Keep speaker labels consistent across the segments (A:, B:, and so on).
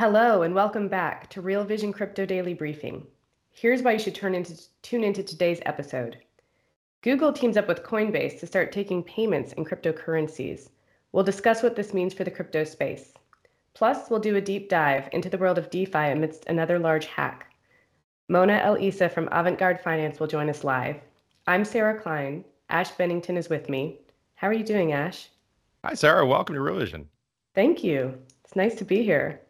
A: Hello and welcome back to Real Vision Crypto Daily Briefing. Here's why you should turn into, tune into today's episode. Google teams up with Coinbase to start taking payments in cryptocurrencies. We'll discuss what this means for the crypto space. Plus, we'll do a deep dive into the world of DeFi amidst another large hack. Mona El Isa from Avantgarde Finance will join us live. I'm Sarah Klein. Ash Bennington is with me. How are you doing, Ash?
B: Hi, Sarah. Welcome to Real Vision.
A: Thank you. It's nice to be here.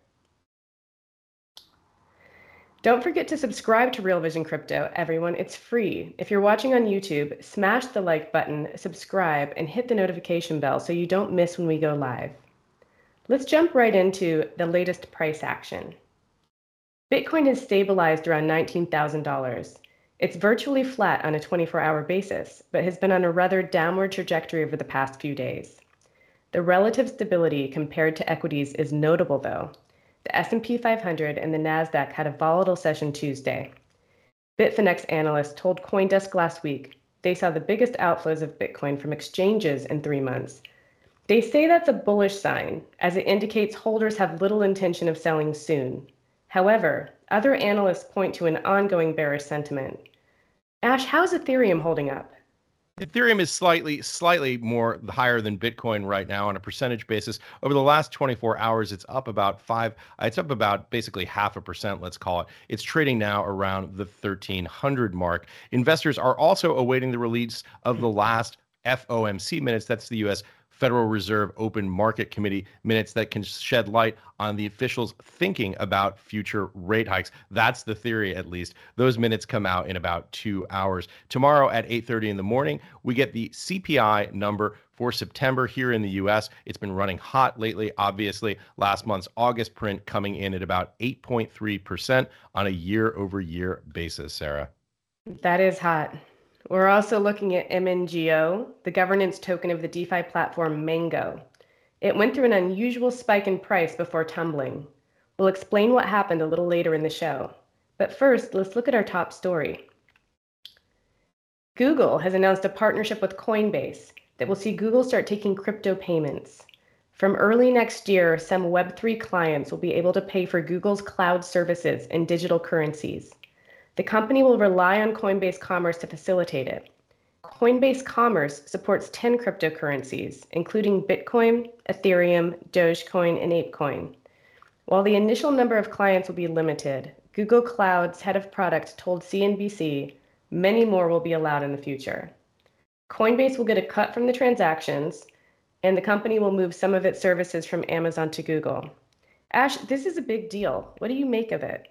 A: Don't forget to subscribe to Real Vision Crypto, everyone. It's free. If you're watching on YouTube, smash the like button, subscribe, and hit the notification bell so you don't miss when we go live. Let's jump right into the latest price action. Bitcoin has stabilized around $19,000. It's virtually flat on a 24-hour basis, but has been on a rather downward trajectory over the past few days. The relative stability compared to equities is notable though, the S&P 500 and the Nasdaq had a volatile session Tuesday. Bitfinex analysts told CoinDesk last week they saw the biggest outflows of Bitcoin from exchanges in 3 months. They say that's a bullish sign as it indicates holders have little intention of selling soon. However, other analysts point to an ongoing bearish sentiment. Ash, how's Ethereum holding up?
B: Ethereum is slightly slightly more higher than Bitcoin right now on a percentage basis. Over the last 24 hours, it's up about five. Uh, it's up about basically half a percent. Let's call it. It's trading now around the 1300 mark. Investors are also awaiting the release of the last FOMC minutes. That's the U.S. Federal Reserve Open Market Committee minutes that can shed light on the officials thinking about future rate hikes. That's the theory, at least. Those minutes come out in about two hours. Tomorrow at 8:30 in the morning, we get the CPI number for September here in the US. It's been running hot lately, obviously. Last month's August print coming in at about 8.3% on a year over year basis, Sarah.
A: That is hot. We're also looking at MNGO, the governance token of the DeFi platform Mango. It went through an unusual spike in price before tumbling. We'll explain what happened a little later in the show. But first, let's look at our top story. Google has announced a partnership with Coinbase that will see Google start taking crypto payments. From early next year, some Web3 clients will be able to pay for Google's cloud services in digital currencies. The company will rely on Coinbase Commerce to facilitate it. Coinbase Commerce supports 10 cryptocurrencies, including Bitcoin, Ethereum, Dogecoin, and ApeCoin. While the initial number of clients will be limited, Google Cloud's head of product told CNBC many more will be allowed in the future. Coinbase will get a cut from the transactions, and the company will move some of its services from Amazon to Google. Ash, this is a big deal. What do you make of it?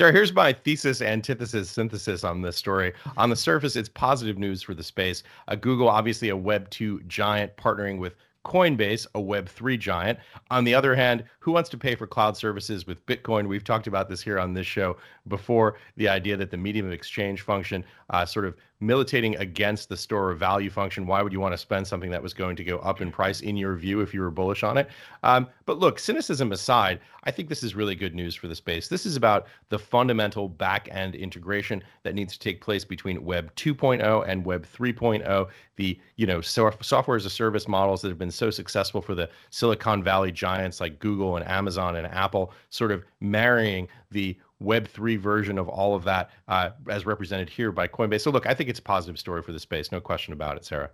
B: Sarah, here's my thesis, antithesis, synthesis on this story. On the surface, it's positive news for the space. Uh, Google, obviously a Web 2 giant, partnering with Coinbase, a Web3 giant. On the other hand, who wants to pay for cloud services with Bitcoin? We've talked about this here on this show before the idea that the medium of exchange function uh, sort of militating against the store of value function. Why would you want to spend something that was going to go up in price, in your view, if you were bullish on it? Um, but look, cynicism aside, I think this is really good news for the space. This is about the fundamental back end integration that needs to take place between Web 2.0 and Web 3.0. The you know so, software as a service models that have been so successful for the Silicon Valley giants like Google and Amazon and Apple, sort of marrying the Web3 version of all of that, uh, as represented here by Coinbase. So, look, I think it's a positive story for the space, no question about it, Sarah.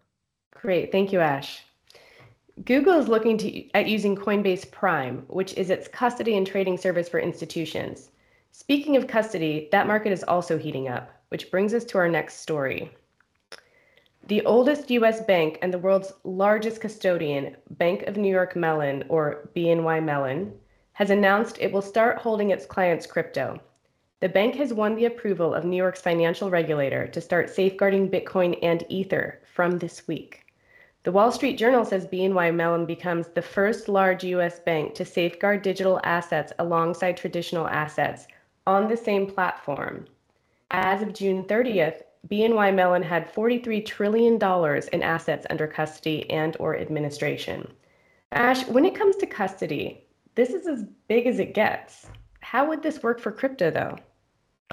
A: Great. Thank you, Ash. Google is looking to, at using Coinbase Prime, which is its custody and trading service for institutions. Speaking of custody, that market is also heating up, which brings us to our next story. The oldest US bank and the world's largest custodian, Bank of New York Mellon, or BNY Mellon, has announced it will start holding its clients' crypto. the bank has won the approval of New York's financial regulator to start safeguarding Bitcoin and Ether from this week. The Wall Street Journal says BNY Mellon becomes the first large U.S. bank to safeguard digital assets alongside traditional assets on the same platform. As of June 30th, BNY Mellon had $43 trillion in assets under custody and or administration. Ash, when it comes to custody, this is as big as it gets. How would this work for crypto though?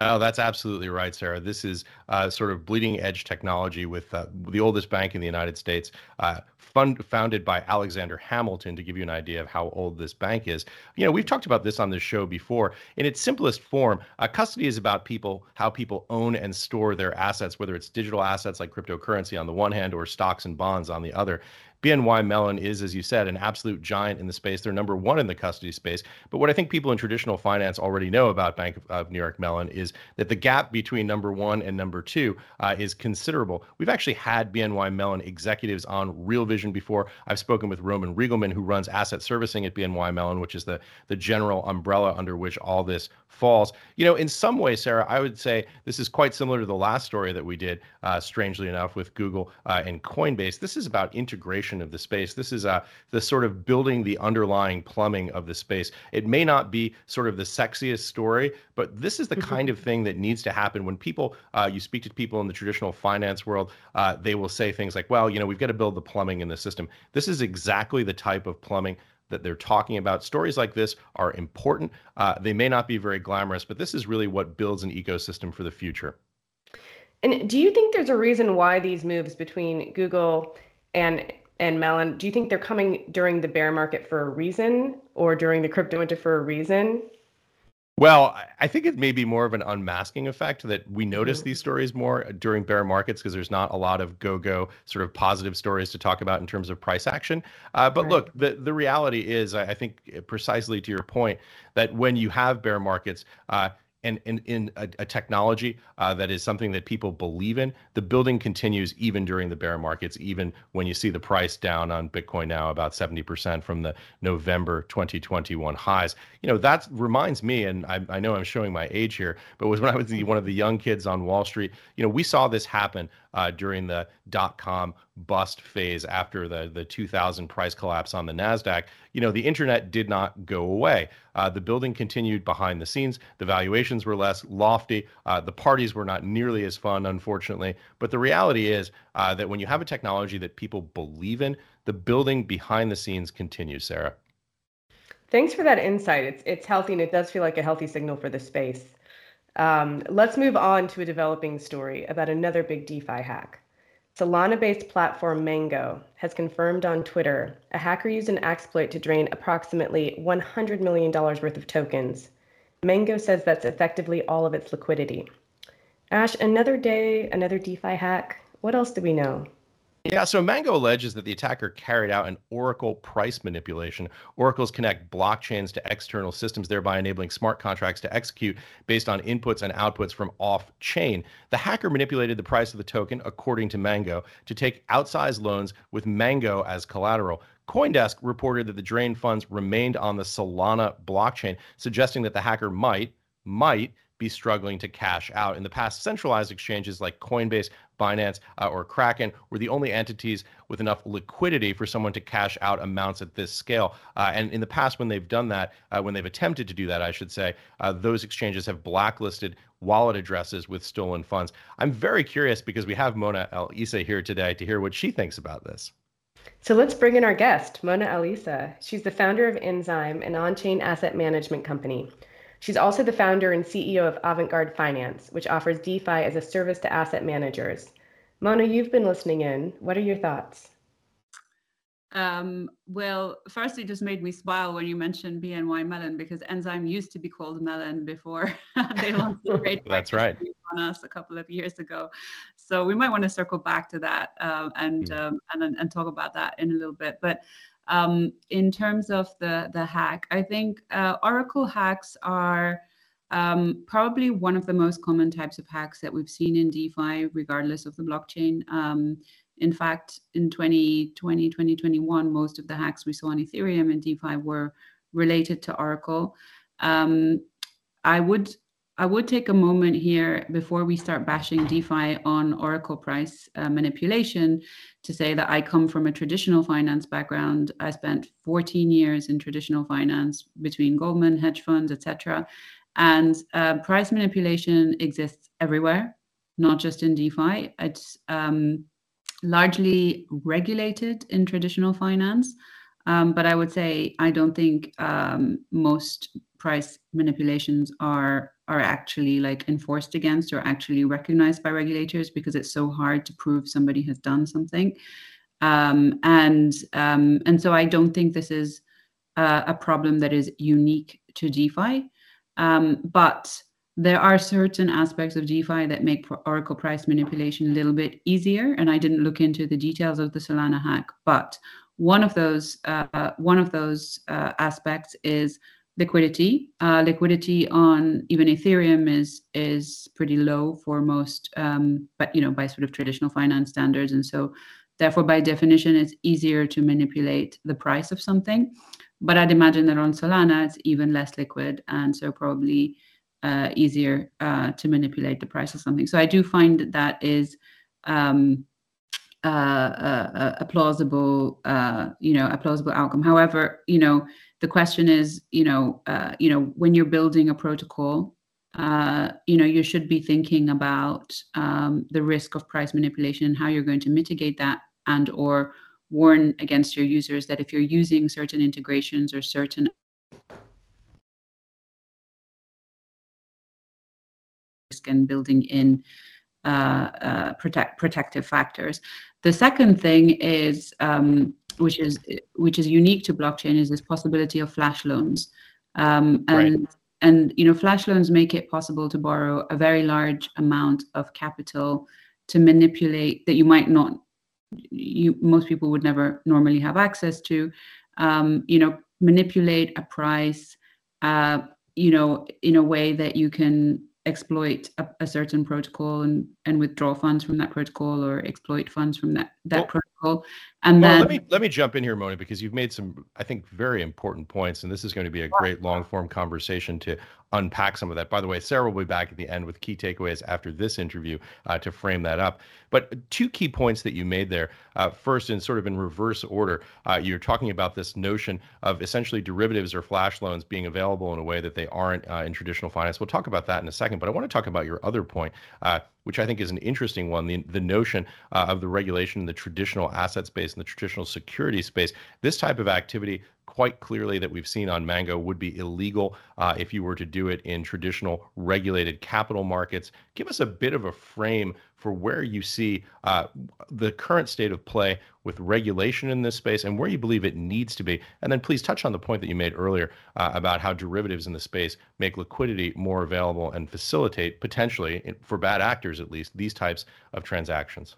B: Oh, that's absolutely right, Sarah. This is uh, sort of bleeding edge technology with uh, the oldest bank in the United States, uh, fund, founded by Alexander Hamilton. To give you an idea of how old this bank is, you know we've talked about this on this show before. In its simplest form, uh, custody is about people, how people own and store their assets, whether it's digital assets like cryptocurrency on the one hand or stocks and bonds on the other. BNY Mellon is, as you said, an absolute giant in the space. They're number one in the custody space. But what I think people in traditional finance already know about Bank of New York Mellon is that the gap between number one and number two uh, is considerable. We've actually had BNY Mellon executives on Real Vision before. I've spoken with Roman Regelman, who runs asset servicing at BNY Mellon, which is the the general umbrella under which all this falls. You know, in some ways, Sarah, I would say this is quite similar to the last story that we did, uh, strangely enough, with Google uh, and Coinbase. This is about integration of the space. This is uh, the sort of building the underlying plumbing of the space. It may not be sort of the sexiest story, but this is the mm-hmm. kind of thing that needs to happen when people, uh, you speak to people in the traditional finance world, uh, they will say things like, well, you know, we've got to build the plumbing in the system. This is exactly the type of plumbing that they're talking about. Stories like this are important. Uh, they may not be very glamorous, but this is really what builds an ecosystem for the future.
A: And do you think there's a reason why these moves between Google and and Mellon, do you think they're coming during the bear market for a reason or during the crypto winter for a reason?
B: Well, I think it may be more of an unmasking effect that we notice mm-hmm. these stories more during bear markets because there's not a lot of go-go sort of positive stories to talk about in terms of price action. Uh, but right. look, the the reality is, I think precisely to your point that when you have bear markets, uh, and in, in a, a technology uh, that is something that people believe in, the building continues even during the bear markets, even when you see the price down on Bitcoin now about 70% from the November 2021 highs. You know, that reminds me, and I, I know I'm showing my age here, but was when I was the, one of the young kids on Wall Street, you know, we saw this happen uh, during the dot com bust phase after the the 2000 price collapse on the Nasdaq. You know, the internet did not go away. Uh, the building continued behind the scenes. The valuations were less lofty. Uh, the parties were not nearly as fun, unfortunately. But the reality is uh, that when you have a technology that people believe in, the building behind the scenes continues. Sarah.
A: Thanks for that insight. It's it's healthy and it does feel like a healthy signal for the space. Um, let's move on to a developing story about another big DeFi hack. Solana based platform Mango has confirmed on Twitter a hacker used an exploit to drain approximately $100 million worth of tokens. Mango says that's effectively all of its liquidity. Ash, another day, another DeFi hack. What else do we know?
B: Yeah, so Mango alleges that the attacker carried out an Oracle price manipulation. Oracles connect blockchains to external systems, thereby enabling smart contracts to execute based on inputs and outputs from off chain. The hacker manipulated the price of the token, according to Mango, to take outsized loans with Mango as collateral. Coindesk reported that the drained funds remained on the Solana blockchain, suggesting that the hacker might, might be struggling to cash out. In the past, centralized exchanges like Coinbase, Binance, uh, or Kraken were the only entities with enough liquidity for someone to cash out amounts at this scale. Uh, and in the past, when they've done that, uh, when they've attempted to do that, I should say, uh, those exchanges have blacklisted wallet addresses with stolen funds. I'm very curious because we have Mona El Isa here today to hear what she thinks about this.
A: So let's bring in our guest, Mona El Isa. She's the founder of Enzyme, an on chain asset management company. She's also the founder and CEO of Avantgarde Finance, which offers DeFi as a service to asset managers. Mona, you've been listening in. What are your thoughts?
C: Um, well, first, it just made me smile when you mentioned BNY Mellon because Enzyme used to be called Mellon before they launched the
B: great. That's right.
C: On us a couple of years ago, so we might want to circle back to that uh, and, mm. um, and and talk about that in a little bit. But um, in terms of the the hack, I think uh, Oracle hacks are um, probably one of the most common types of hacks that we've seen in DeFi, regardless of the blockchain. Um, in fact, in 2020, 2021, most of the hacks we saw on Ethereum and DeFi were related to Oracle. Um, I would I would take a moment here before we start bashing DeFi on Oracle price uh, manipulation to say that I come from a traditional finance background. I spent 14 years in traditional finance between Goldman, hedge funds, etc. And uh, price manipulation exists everywhere, not just in DeFi. It's um, largely regulated in traditional finance. Um, but I would say I don't think um, most price manipulations are are actually like enforced against or actually recognized by regulators because it's so hard to prove somebody has done something. Um, and um, and so I don't think this is a problem that is unique to DeFi. Um, but there are certain aspects of DeFi that make Oracle price manipulation a little bit easier. And I didn't look into the details of the Solana hack, but one of those uh, one of those uh, aspects is liquidity. Uh, liquidity on even Ethereum is is pretty low for most, um, but you know by sort of traditional finance standards, and so therefore by definition it's easier to manipulate the price of something. But I'd imagine that on Solana it's even less liquid, and so probably uh, easier uh, to manipulate the price of something. So I do find that that is. Um, uh, a, a, plausible, uh, you know, a plausible outcome. However, you know, the question is, you know, uh, you know, when you're building a protocol, uh, you know, you should be thinking about um, the risk of price manipulation and how you're going to mitigate that, and or warn against your users that if you're using certain integrations or certain risk and building in uh, uh, protect protective factors. The second thing is, um, which is which is unique to blockchain, is this possibility of flash loans, um, and right. and you know flash loans make it possible to borrow a very large amount of capital to manipulate that you might not you most people would never normally have access to um, you know manipulate a price uh, you know in a way that you can exploit a, a, certain protocol and, and withdraw funds from that protocol or exploit funds from that that well, protocol and well, then
B: let me let me jump in here moni because you've made some i think very important points and this is going to be a great long form conversation to unpack some of that. By the way sarah will be back at the end with key takeaways after this interview uh, to frame that up. But two key points that you made there uh, first in sort of in reverse order uh, you're talking about this notion of essentially derivatives or flash loans being available in a way that they aren't uh, in traditional finance. We'll talk about that in a second but i want to talk about your other point uh, which I think is an interesting one. The, the notion uh, of the regulation in the traditional asset space and the traditional security space. This type of activity, quite clearly, that we've seen on Mango would be illegal uh, if you were to do it in traditional regulated capital markets. Give us a bit of a frame for where you see uh, the current state of play with regulation in this space and where you believe it needs to be. And then please touch on the point that you made earlier uh, about how derivatives in the space make liquidity more available and facilitate potentially, for bad actors at least, these types of transactions.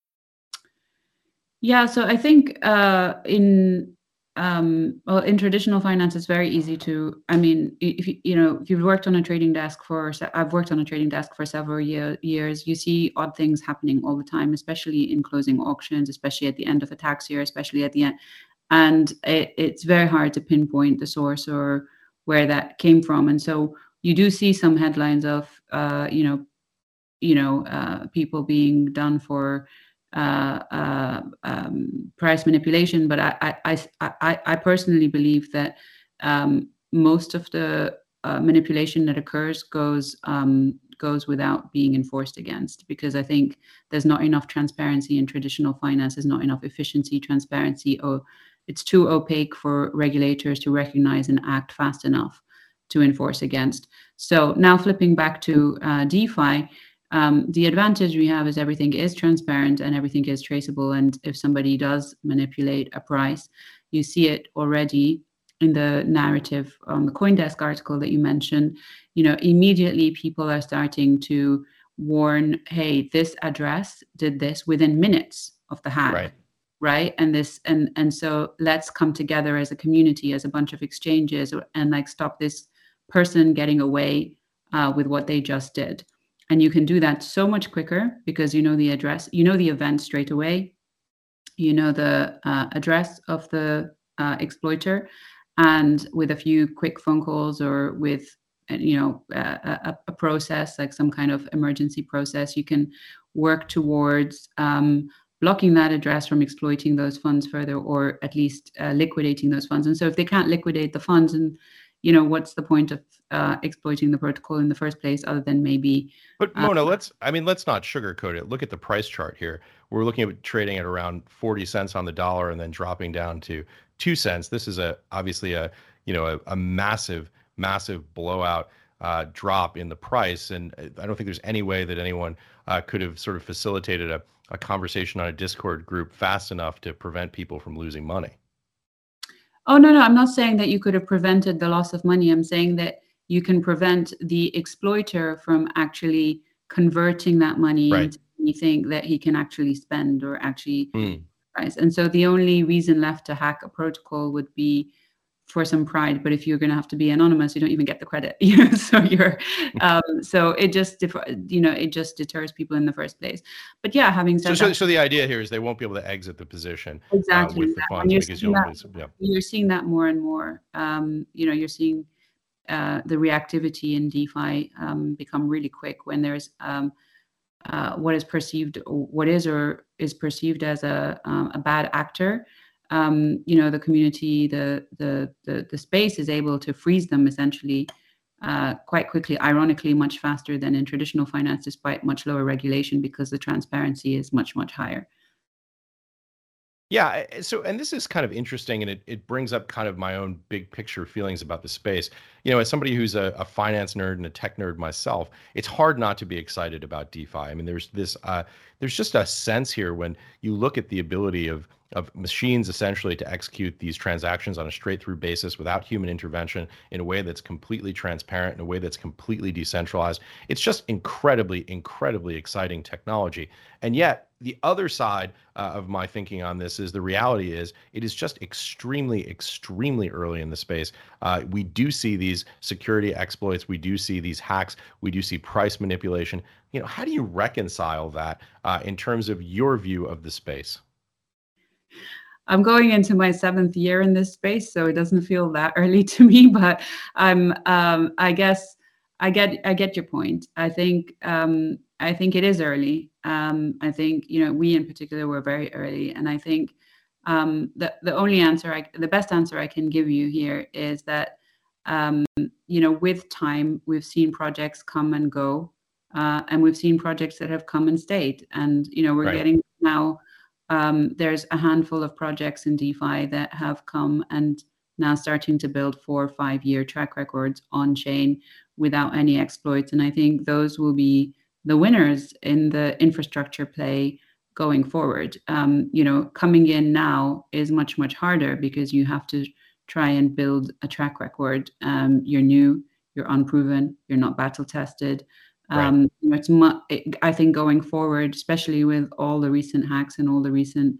C: Yeah, so I think uh, in um, well, in traditional finance, it's very easy to. I mean, if you, you know, if you've worked on a trading desk for, I've worked on a trading desk for several year, years. You see odd things happening all the time, especially in closing auctions, especially at the end of a tax year, especially at the end, and it, it's very hard to pinpoint the source or where that came from. And so you do see some headlines of, uh, you know, you know, uh, people being done for uh, uh, um, price manipulation, but I, I, I, I personally believe that um, most of the uh, manipulation that occurs goes um, goes without being enforced against because I think there's not enough transparency in traditional finance. There's not enough efficiency, transparency, or it's too opaque for regulators to recognize and act fast enough to enforce against. So now flipping back to uh, DeFi, um, the advantage we have is everything is transparent and everything is traceable. And if somebody does manipulate a price, you see it already in the narrative on the CoinDesk article that you mentioned, you know, immediately people are starting to warn, hey, this address did this within minutes of the hack.
B: Right.
C: Right. And this and and so let's come together as a community, as a bunch of exchanges and like stop this person getting away uh, with what they just did. And you can do that so much quicker because you know the address, you know the event straight away, you know the uh, address of the uh, exploiter, and with a few quick phone calls or with uh, you know a, a, process like some kind of emergency process you can work towards um, blocking that address from exploiting those funds further or at least uh, liquidating those funds. And so if they can't liquidate the funds and you know what's the point of uh, exploiting the protocol in the first place other than maybe
B: but uh, mona let's i mean let's not sugarcoat it. Look at the price chart here. We're looking at trading at around 40 cents on the dollar and then dropping down to two cents. This is a obviously a you know a, a massive massive blowout uh, drop in the price. And i don't think there's any way that anyone uh, could have sort of facilitated a, a conversation on a discord group fast enough to prevent people from losing money
C: Oh, no, no, I'm not saying that you could have prevented the loss of money. I'm saying that you can prevent the exploiter from actually converting that money right. into anything that he can actually spend or actually mm. price. And so the only reason left to hack a protocol would be for some pride but if you're going to have to be anonymous you don't even get the credit you know so you're um, so it just you know it just deters people in the first place. But yeah having said
B: so,
C: that,
B: so, the idea here is they won't be able to exit the position
C: exactly.
B: uh, with the funds
C: you're, seeing that, yeah. you're seeing that more and more um, you know you're seeing uh, the reactivity in DeFi um, become really quick when there's um, uh, what is perceived, what is or is perceived as a um, a bad actor um, you know the community the, the, the the space is able to freeze them essentially uh, quite quickly ironically much faster than in traditional finance despite much lower regulation because the transparency is much much higher
B: yeah. So, and this is kind of interesting, and it, it brings up kind of my own big picture feelings about the space. You know, as somebody who's a, a finance nerd and a tech nerd myself, it's hard not to be excited about DeFi. I mean, there's this, uh, there's just a sense here when you look at the ability of of machines essentially to execute these transactions on a straight through basis without human intervention in a way that's completely transparent, in a way that's completely decentralized. It's just incredibly, incredibly exciting technology. And yet, the other side uh, of my thinking on this is the reality is it is just extremely, extremely early in the space. Uh, we do see these security exploits, we do see these hacks, we do see price manipulation. You know, how do you reconcile that uh, in terms of your view of the space?
C: I'm going into my seventh year in this space, so it doesn't feel that early to me. But I'm, um, I guess, I get, I get your point. I think, um, I think it is early. Um, I think you know we in particular were very early, and I think um, the the only answer, I, the best answer I can give you here is that um, you know with time we've seen projects come and go, uh, and we've seen projects that have come and stayed, and you know we're right. getting now um, there's a handful of projects in DeFi that have come and now starting to build four or five year track records on chain without any exploits. And I think those will be the winners in the infrastructure play going forward. Um, you know, coming in now is much, much harder because you have to try and build a track record. Um, you're new, you're unproven, you're not battle tested. Um, right. you know, it's mu- it, I think going forward, especially with all the recent hacks and all the recent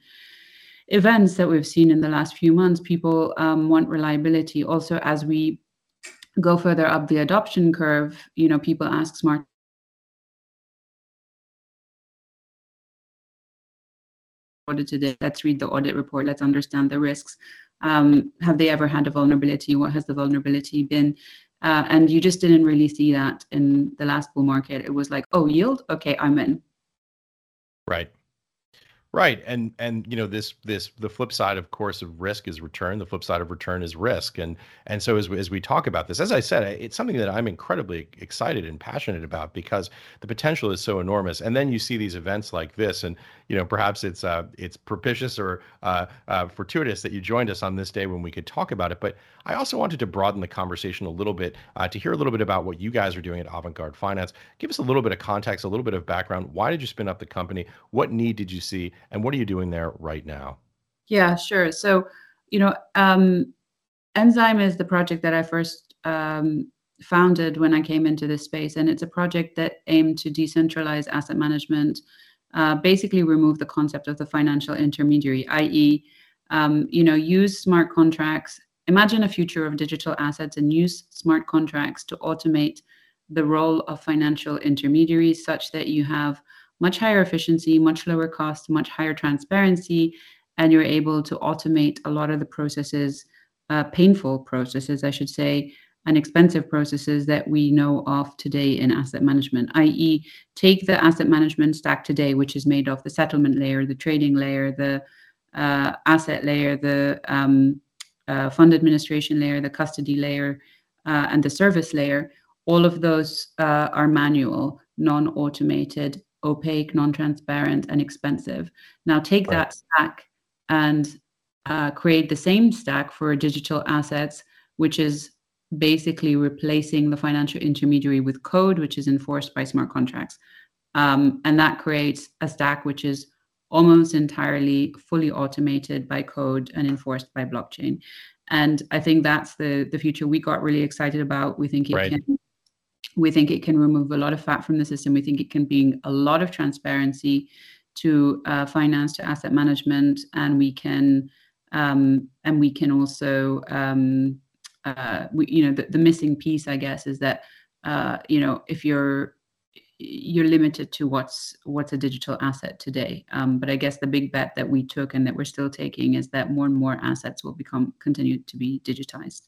C: events that we've seen in the last few months, people um, want reliability. Also, as we go further up the adoption curve, you know, people ask smart audited Let's read the audit report. Let's understand the risks. Um, have they ever had a vulnerability? What has the vulnerability been? Uh, and you just didn't really see that in the last bull market. It was like, oh, yield, okay, I'm in.
B: Right. Right, and and you know this this the flip side, of course, of risk is return. The flip side of return is risk, and and so as we, as we talk about this, as I said, it's something that I'm incredibly excited and passionate about because the potential is so enormous. And then you see these events like this, and you know perhaps it's uh it's propitious or uh, uh, fortuitous that you joined us on this day when we could talk about it. But I also wanted to broaden the conversation a little bit uh, to hear a little bit about what you guys are doing at Avantgarde Finance. Give us a little bit of context, a little bit of background. Why did you spin up the company? What need did you see? and what are you doing there right now?
C: Yeah, sure. So, you know, um, Enzyme is the project that I first um, founded when I came into this space, and it's a project that aimed to decentralize asset management, uh, basically remove the concept of the financial intermediary, i.e., um, you know, use smart contracts. Imagine a future of digital assets and use smart contracts to automate the role of financial intermediaries such that you have much higher efficiency, much lower cost, much higher transparency, and you're able to automate a lot of the processes, uh, painful processes, I should say, and expensive processes that we know of today in asset management, i.e., take the asset management stack today, which is made of the settlement layer, the trading layer, the uh, asset layer, the um, uh, fund administration layer, the custody layer, uh, and the service layer. All of those uh, are manual, non automated, opaque, non transparent, and expensive. Now, take right. that stack and uh, create the same stack for digital assets, which is basically replacing the financial intermediary with code, which is enforced by smart contracts. Um, and that creates a stack which is almost entirely fully automated by code and enforced by blockchain. And I think that's the the future we got really excited about. We think it right. can we think it can remove a lot of fat from the system. We think it can bring a lot of transparency to uh, finance to asset management, and we can um, and we can also um, uh, we, you know the, the missing piece i guess is that uh, you know if you're you're limited to what's what's a digital asset today um, but i guess the big bet that we took and that we're still taking is that more and more assets will become continue to be digitized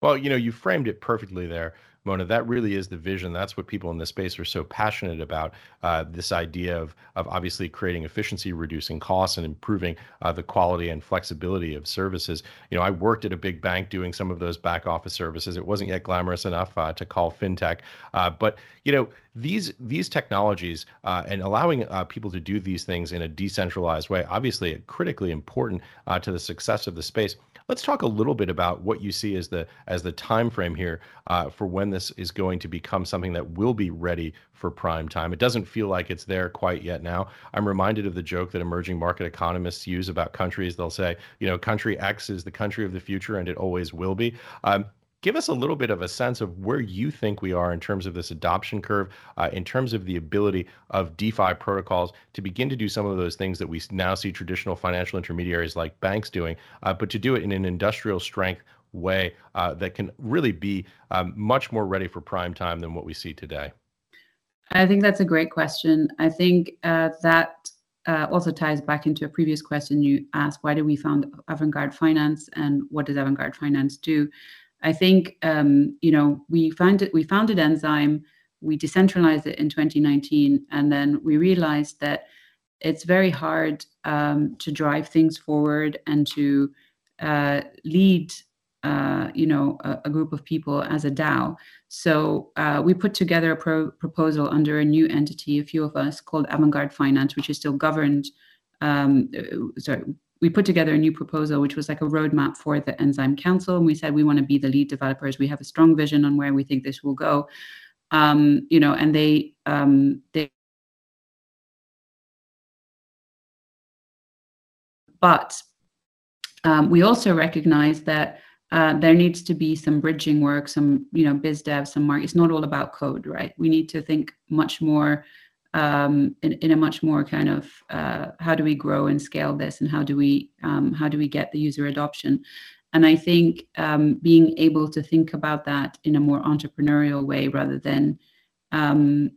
B: well you know you framed it perfectly there Mona, that really is the vision. That's what people in this space are so passionate about. Uh, this idea of of obviously creating efficiency, reducing costs, and improving uh, the quality and flexibility of services. You know, I worked at a big bank doing some of those back office services. It wasn't yet glamorous enough uh, to call fintech, uh, but you know these these technologies uh, and allowing uh, people to do these things in a decentralized way, obviously critically important to the success of the space. Let's talk a little bit about what you see as the as the time frame here uh, for when this is going to become something that will be ready for prime time. It doesn't feel like it's there quite yet now. I'm reminded of the joke that emerging market economists use about countries. They'll say, you know, country X is the country of the future, and it always will be. Um, give us a little bit of a sense of where you think we are in terms of this adoption curve, uh, in terms of the ability of DeFi protocols to begin to do some of those things that we now see traditional financial intermediaries like banks doing, uh, but to do it in an industrial strength way uh, that can really be um, much more ready for prime time than what we see today?
C: I think that's a great question. I think uh, that uh, also ties back into a previous question you asked why did we found avantgarde finance and what does avantgarde finance do I think um, you know we founded we founded Enzyme, we decentralized it in 2019, and then we realized that it's very hard um, to drive things forward and to uh, lead uh, you know a, a, group of people as a DAO. So uh, we put together a pro- proposal under a new entity, a few of us called Avantgarde Finance, which is still governed. Um, uh, sorry, we put together a new proposal, which was like a roadmap for the Enzyme Council. And we said we want to be the lead developers. We have a strong vision on where we think this will go. Um, you know, and they um, they but um, we also recognize that uh, there needs to be some bridging work, some you know biz dev, some market. It's not all about code, right? We need to think much more um, in, in a much more kind of uh, how do we grow and scale this and how do we um, how do we get the user adoption? And i think um, being able to think about that in a more entrepreneurial way rather than um,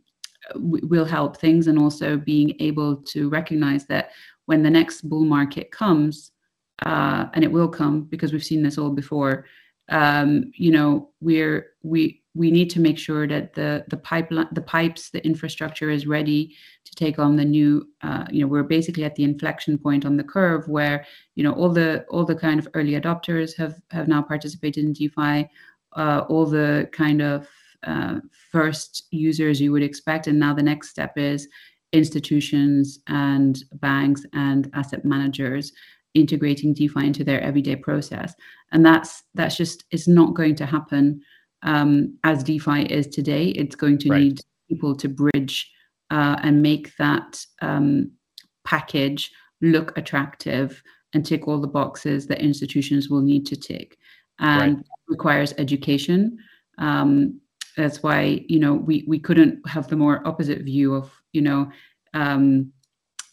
C: will help things and also being able to recognize that when the next bull market comes uh, and it will come because we've seen this all before um, you know we're we we need to make sure that the the pipeline the pipes the infrastructure is ready to take on the new uh, you know we're basically at the inflection point on the curve where you know all the all the kind of early adopters have have now participated in defi uh, all the kind of uh, first users you would expect and now the next step is institutions and banks and asset managers integrating DeFi into their everyday process. And that's that's just it's not going to happen um, as DeFi is today. It's going to right. need people to bridge uh, and make that um, package look attractive and tick all the boxes that institutions will need to tick. and right. requires education. Um, that's why you know we we couldn't have the more opposite view of you know um,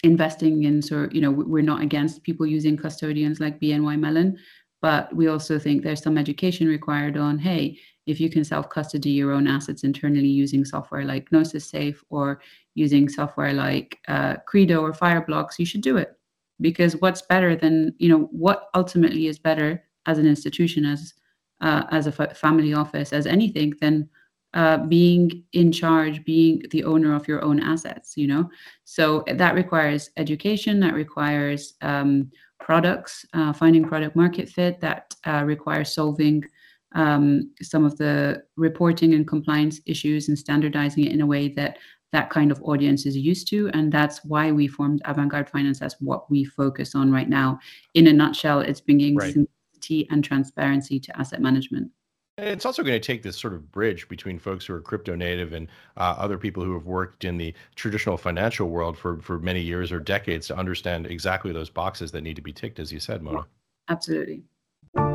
C: investing in sort you know we're not against people using custodians like BNY Mellon, but we also think there's some education required on hey if you can self custody your own assets internally using software like Gnosis Safe or using software like uh, Qredo or Fireblocks, you should do it because what's better than you know what ultimately is better as an institution as uh, as a family office as anything than uh, being in charge, being the owner of your own assets, you know? So that requires education, that requires um, products, uh, finding product market fit, that uh, requires solving um, some of the reporting and compliance issues and standardizing it in a way that that kind of audience is used to. And that's why we formed Avantgarde Finance That's what we focus on right now. In a nutshell, it's bringing right. simplicity and transparency to asset management.
B: It's also going to take this sort of bridge between folks who are crypto native and uh, other people who have worked in the traditional financial world for, for many years or decades to understand exactly those boxes that need to be ticked, as you said, Mona.
C: Absolutely.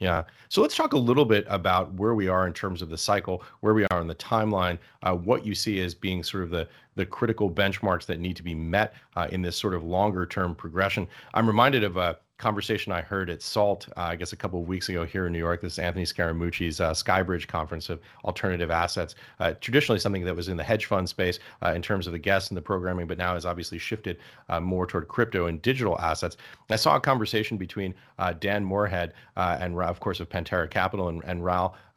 B: Yeah. So let's talk a little bit about where we are in terms of the cycle, where we are in the timeline, uh, what you see as being sort of the the critical benchmarks that need to be met uh, in this sort of longer term progression. I'm reminded of a conversation I heard at SALT, uh, I guess a couple of weeks ago here in New York. This is Anthony Scaramucci's uh, Skybridge conference of alternative assets. Uh, traditionally, something that was in the hedge fund space uh, in terms of the guests and the programming, but now has obviously shifted uh, more toward crypto and digital assets. I saw a conversation between uh, Dan Morehead and, of course, of Pantera Capital and, and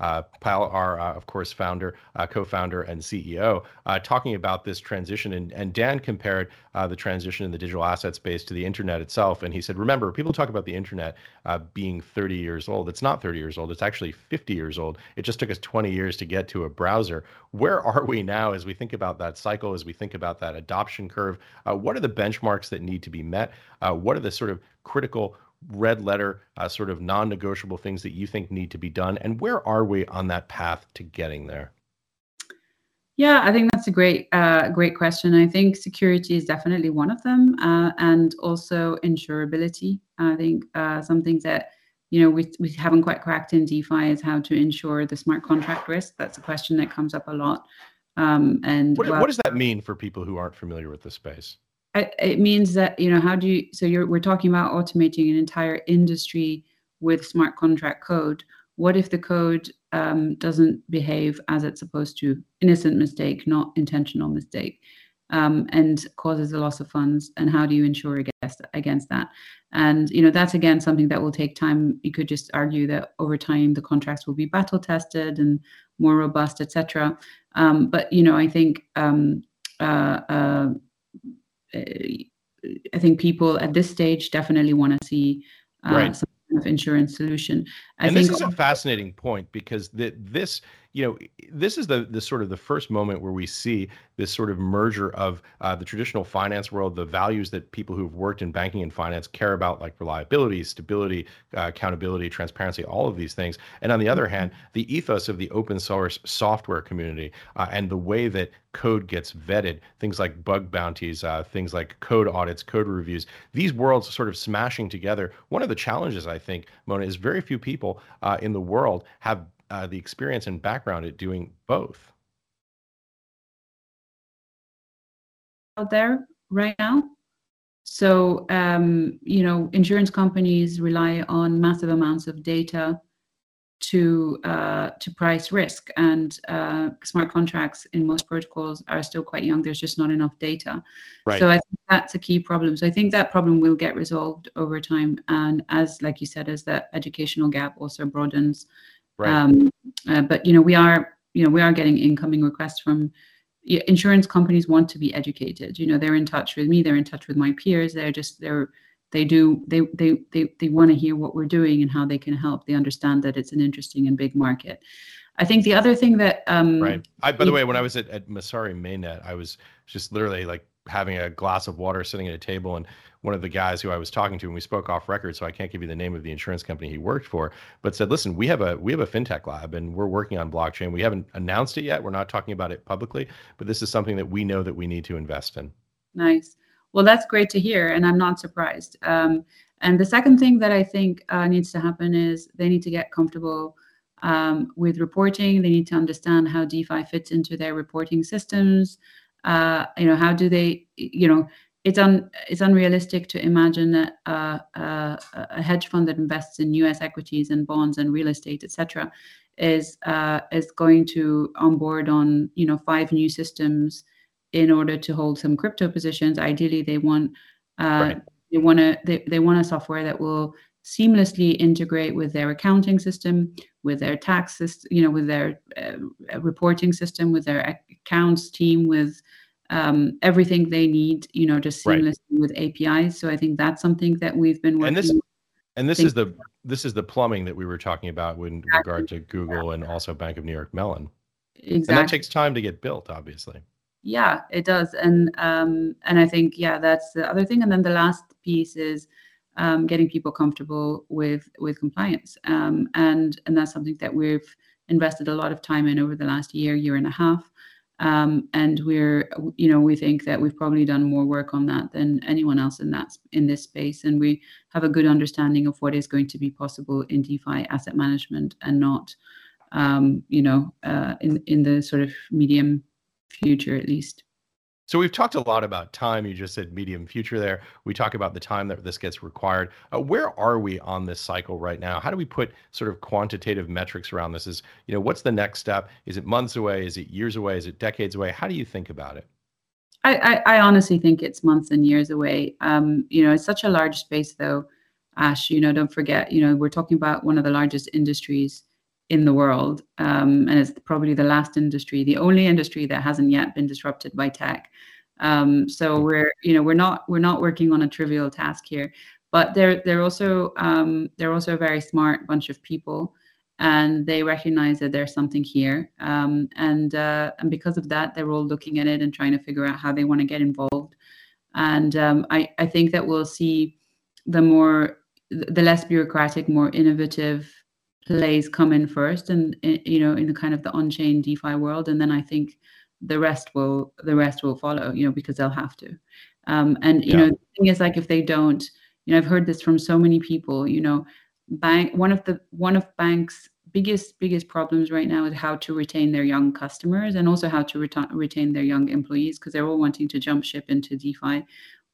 B: Raoul Pal, our, of course, founder, co-founder, and CEO, talking about this transition. And, and Dan compared the transition in the digital asset space to the internet itself. And he said, remember, people talk about the internet uh, being 30 years old. It's not 30 years old. It's actually 50 years old. It just took us 20 years to get to a browser. Where are we now as we think about that cycle, as we think about that adoption curve? Uh, what are the benchmarks that need to be met? Uh, what are the sort of critical red letter, uh, sort of non negotiable things that you think need to be done? And where are we on that path to getting there?
C: Yeah, I think that's a great, uh, great question. I think security is definitely one of them, uh, and also insurability. I think uh, something that you know we we haven't quite cracked in DeFi is how to ensure the smart contract risk. That's a question that comes up a lot. Um, and
B: what, well, what does that mean for people who aren't familiar with the space?
C: It means that you know how do you so you're we're talking about automating an entire industry with smart contract code. What if the code um, doesn't behave as it's supposed to, innocent mistake, not intentional mistake, um, and causes a loss of funds. And how do you ensure against against that? And you know that's again something that will take time. You could just argue that over time the contracts will be battle tested and more robust, etc. Um, but you know I think um, uh, uh, I think people at this stage definitely want to see uh, right. some kind of insurance solution.
B: I and think this is a fascinating point because the, this you know, this is the the sort of the first moment where we see this sort of merger of uh, the traditional finance world, the values that people who've worked in banking and finance care about, like reliability, stability, uh, accountability, transparency, all of these things. And on the other hand, mm-hmm. the ethos of the open source software community uh, and the way that code gets vetted, things like bug bounties, uh, things like code audits, code reviews, these worlds sort of smashing together. One of the challenges, I think, Mona, is very few people uh, in the world have uh, the experience and background at doing both.
C: Out there right now. So um, you know insurance companies rely on massive amounts of data to uh, to price risk. And uh, smart contracts in most protocols are still quite young. There's just not enough data. Right. so i think that's a key problem. So i think that problem will get resolved over time. And as like you said as the educational gap also broadens Right. Um, uh, but you know, we are you know we are getting incoming requests from insurance companies want to be educated. You know, they're in touch with me, they're in touch with my peers. They're just they're they do they they they, they want to hear what we're doing and how they can help they understand that it's an interesting and big market i think the other thing that um
B: right I, by the way when i was at, at Messari mainnet i was just literally like having a glass of water sitting at a table and one of the guys who I was talking to and we spoke off record so I can't give you the name of the insurance company he worked for but said listen we have a we have a fintech lab and we're working on blockchain we haven't announced it yet we're not talking about it publicly but this is something that we know that we need to invest in
C: nice well, that's great to hear, and I'm not surprised. Um, and the second thing that I think uh, needs to happen is they need to get comfortable um, with reporting. They need to understand how DeFi fits into their reporting systems. Uh, you know, how do they? You know, it's un it's unrealistic to imagine that uh, uh, a hedge fund that invests in U.S. equities and bonds and real estate, etc., is uh, is going to onboard on you know five new systems in order to hold some crypto positions. Ideally, they want uh, right. they want to they, they want a software that will seamlessly integrate with their accounting system, with their tax system, you know, with their uh, reporting system, with their accounts team, with um, everything they need, you know, just seamlessly right. with APIs. So I think that's something that we've been working.
B: And this, and this is the this is the plumbing that we were talking about in exactly. regard to Google and also Bank of New York Mellon. Exactly. And that takes time to get built, obviously
C: yeah it does and um and i think yeah that's the other thing and then the last piece is um, getting people comfortable with with compliance. Um, and and that's something that we've invested a lot of time in over the last year year and a half. Um, and we're you know we think that we've probably done more work on that than anyone else in that in this space. And we have a good understanding of what is going to be possible in defi asset management and not um, you know uh, in in the sort of medium future at least.
B: So we've talked a lot about time. You just said medium future there. We talk about the time that this gets required. Uh, where are we on this cycle right now? How do we put sort of quantitative metrics around this? Is you know what's the next step? Is it months away? Is it years away? Is it decades away? How do you think about it?
C: I, I, I honestly think it's months and years away. Um, you know, it's such a large space though. Ash, you know, don't forget, you know, we're talking about one of the largest industries in the world, um, and it's probably the last industry, the only industry that hasn't yet been disrupted by tech. Um, so hmm. we're, you know, we're not we're not working on a trivial task here, but they're they're also um, they're also a very smart bunch of people, and they recognize that there's something here, um, and uh, and because of that, they're all looking at it and trying to figure out how they want to get involved. And um, I I think that we'll see the more the less bureaucratic, more innovative plays come in first and you know in the kind of the on-chain defi world and then i think the rest will the rest will follow you know because they'll have to um, and you yeah. know the thing is like if they don't you know i've heard this from so many people you know bank one of the one of banks biggest biggest problems right now is how to retain their young customers and also how to retain retain their young employees because they're all wanting to jump ship into defi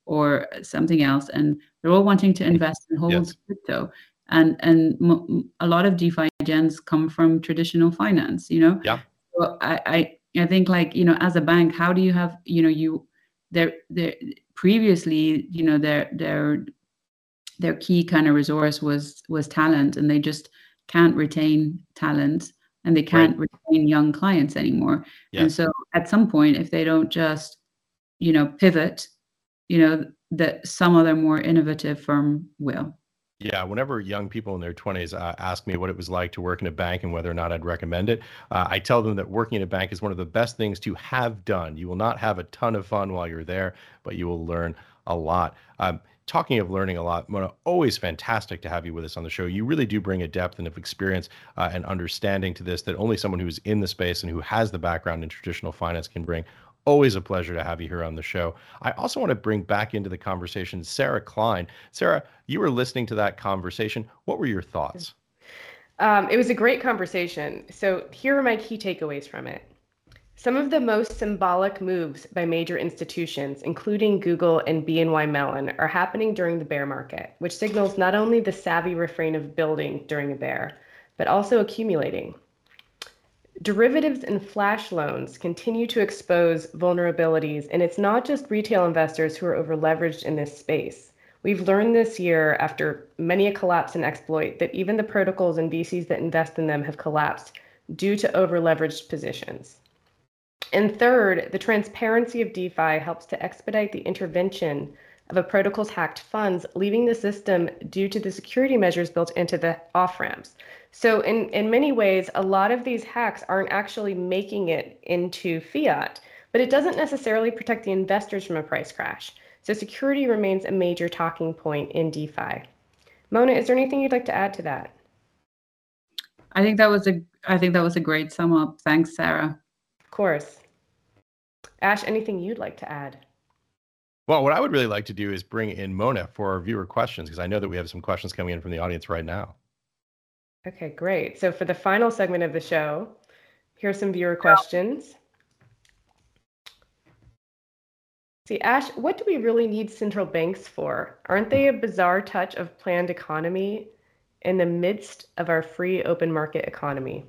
C: or something else and they're all wanting to invest and hold yes. crypto and and m- a lot of DeFi gens come from traditional finance. You know.
B: Yeah.
C: So I, I I think like you know as a bank, how do you have you know you there there previously you know their their their key kind of resource was was talent, and they just can't retain talent and they can't right. retain young clients anymore. Yes. And so at some point, if they don't just you know pivot, you know that some other more innovative firm will.
B: Yeah, whenever young people in their 20s uh, ask me what it was like to work in a bank and whether or not I'd recommend it, uh, I tell them that working in a bank is one of the best things to have done. You will not have a ton of fun while you're there, but you will learn a lot. Um, talking of learning a lot, Mona, always fantastic to have you with us on the show. You really do bring a depth and of experience uh, and understanding to this that only someone who's in the space and who has the background in traditional finance can bring. Always a pleasure to have you here on the show. I also want to bring back into the conversation Sarah Klein. Sarah, you were listening to that conversation. What were your thoughts?
A: Um, it was a great conversation. So, here are my key takeaways from it. Some of the most symbolic moves by major institutions, including Google and BNY Mellon, are happening during the bear market, which signals not only the savvy refrain of building during a bear, but also accumulating. Derivatives and flash loans continue to expose vulnerabilities, and it's not just retail investors who are overleveraged in this space. We've learned this year, after many a collapse and exploit, that even the protocols and VCs that invest in them have collapsed due to overleveraged positions. And third, the transparency of DeFi helps to expedite the intervention of a protocol's hacked funds, leaving the system due to the security measures built into the off ramps. So, in, in many ways, a lot of these hacks aren't actually making it into fiat, but it doesn't necessarily protect the investors from a price crash. So, security remains a major talking point in DeFi. Mona, is there anything you'd like to add to that?
C: I think that was a I think that was a great sum up. Thanks, Sarah.
A: Of course. Ash, anything you'd like to add?
B: Well, what I would really like to do is bring in Mona for our viewer questions because I know that we have some questions coming in from the audience right now.
A: Okay, great. So for the final segment of the show, here are some viewer questions. See, Ash, what do we really need central banks for? Aren't they a bizarre touch of planned economy in the midst of our free open market economy?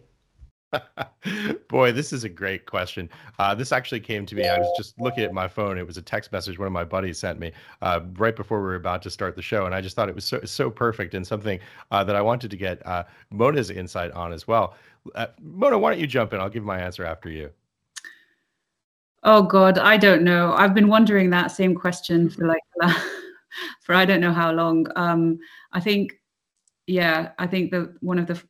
B: Boy, this is a great question. Uh, this actually came to me. I was just looking at my phone. It was a text message one of my buddies sent me uh, right before we were about to start the show, and I just thought it was so so perfect and something uh, that I wanted to get uh, Mona's insight on as well. Uh, Mona, why don't you jump in? I'll give my answer after you.
C: Oh God, I don't know. I've been wondering that same question for like for I don't know how long. Um, I think, yeah, I think that one of the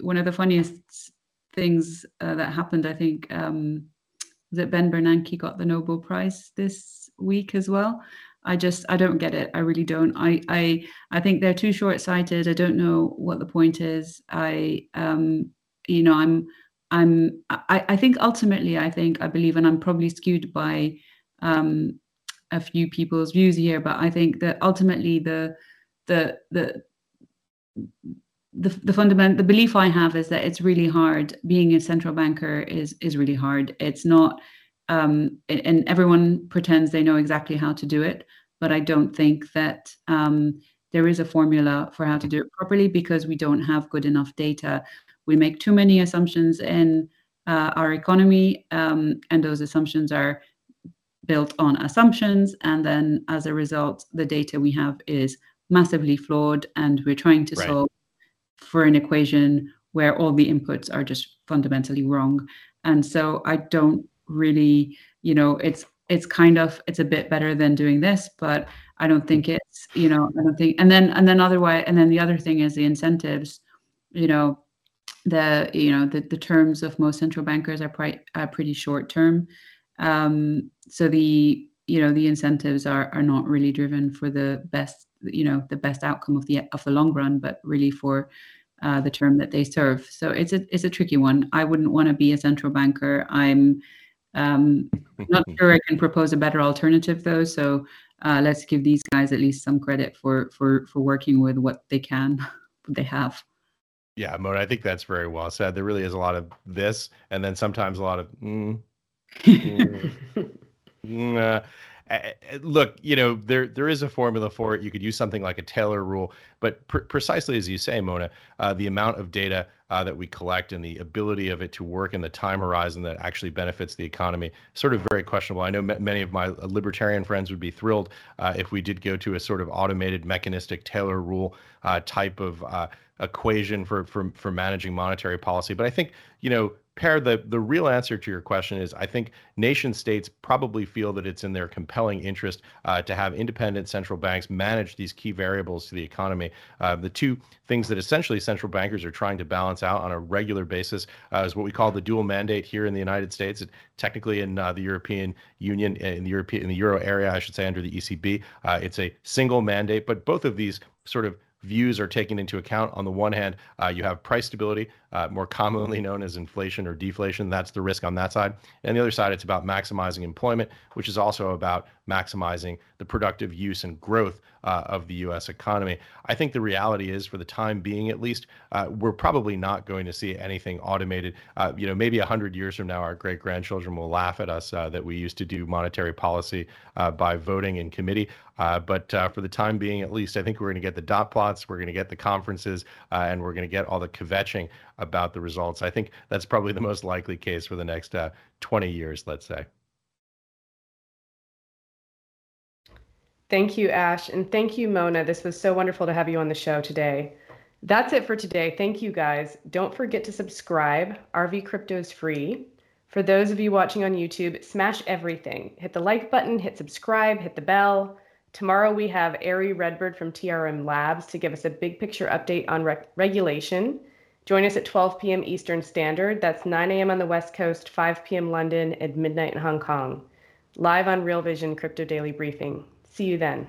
C: one of the funniest things uh, that happened, I think, um, that Ben Bernanke got the Nobel Prize this week as well. I just I don't get it. I really don't. I I I think they're too short sighted. I don't know what the point is. I um you know I'm I'm I, I think ultimately I think I believe and I'm probably skewed by um, a few people's views here, but I think that ultimately the the the the, the fundament the belief I have is that it's really hard being a central banker is is really hard. It's not um, and everyone pretends they know exactly how to do it, but I don't think that um, there is a formula for how to do it properly because we don't have good enough data we make too many assumptions in uh, our economy, um, and those assumptions are built on assumptions. And then as a result, the data we have is massively flawed, and we're trying to right. solve for an equation where all the inputs are just fundamentally wrong. And so I don't really, you know, it's it's kind of it's a bit better than doing this, but I don't think it's, you know, I don't think and then and then otherwise and then the other thing is the incentives, you know, the you know the, the terms of most central bankers are, pri- are pretty short term um, so the you know the incentives are are not really driven for the best you know the best outcome of the of the long run but really for uh, the term that they serve. So it's a it's a tricky one. I wouldn't want to be a central banker. I'm um, not sure i can propose a better alternative though. So uh, let's give these guys at least some credit for for for working with what they can what they have.
B: Yeah, Mona, I think that's very well said. There really is a lot of this, and then sometimes a lot of mm, mm, mm, uh, look, you know, there there is a formula for it. You could use something like a Taylor rule, but pr- precisely as you say, Mona, uh, the amount of data uh, that we collect and the ability of it to work in the time horizon that actually benefits the economy, sort of very questionable. I know m- many of my libertarian friends would be thrilled uh, if we did go to a sort of automated, mechanistic Taylor rule uh, type of uh, equation for for for managing monetary policy. But I think you know Per, the, the real answer to your question is I think nation states probably feel that it's in their compelling interest uh, to have independent central banks manage these key variables to the economy. Uh, the two things that essentially central bankers are trying to balance out on a regular basis uh, is what we call the dual mandate here in the United States. It, technically, in uh, the European Union, in the European in the euro area, I should say, under the ECB, uh, it's a single mandate. But both of these sort of views are taken into account. On the one hand, uh, you have price stability, uh, more commonly known as inflation or deflation. That's the risk on that side. And the other side, it's about maximizing employment, which is also about maximizing the productive use and growth uh, of the U.S. economy. I think the reality is, for the time being at least, uh, we're probably not going to see anything automated. Uh, you know, maybe 100 years from now, our great grandchildren will laugh at us uh, that we used to do monetary policy uh, by voting in committee. Uh, but for the time being, at least, I think we're going to get the dot plots, we're going to get the conferences, and we're going to get all the kvetching about the results. I think that's probably the most likely case for the next 20 years, let's say.
A: Thank you, Ash. And thank you, Mona. This was so wonderful to have you on the show today. That's it for today. Thank you, guys. Don't forget to subscribe. RV Crypto is free. For those of you watching on YouTube, smash everything. Hit the like button, hit subscribe, hit the bell. Tomorrow we have Ari Redbord from TRM Labs to give us a big picture update on re- regulation. Join us at 12 p.m. Eastern Standard. That's 9 a.m. on the West Coast, 5 p.m. London, and midnight in Hong Kong. Live on Real Vision Crypto Daily Briefing. See you then.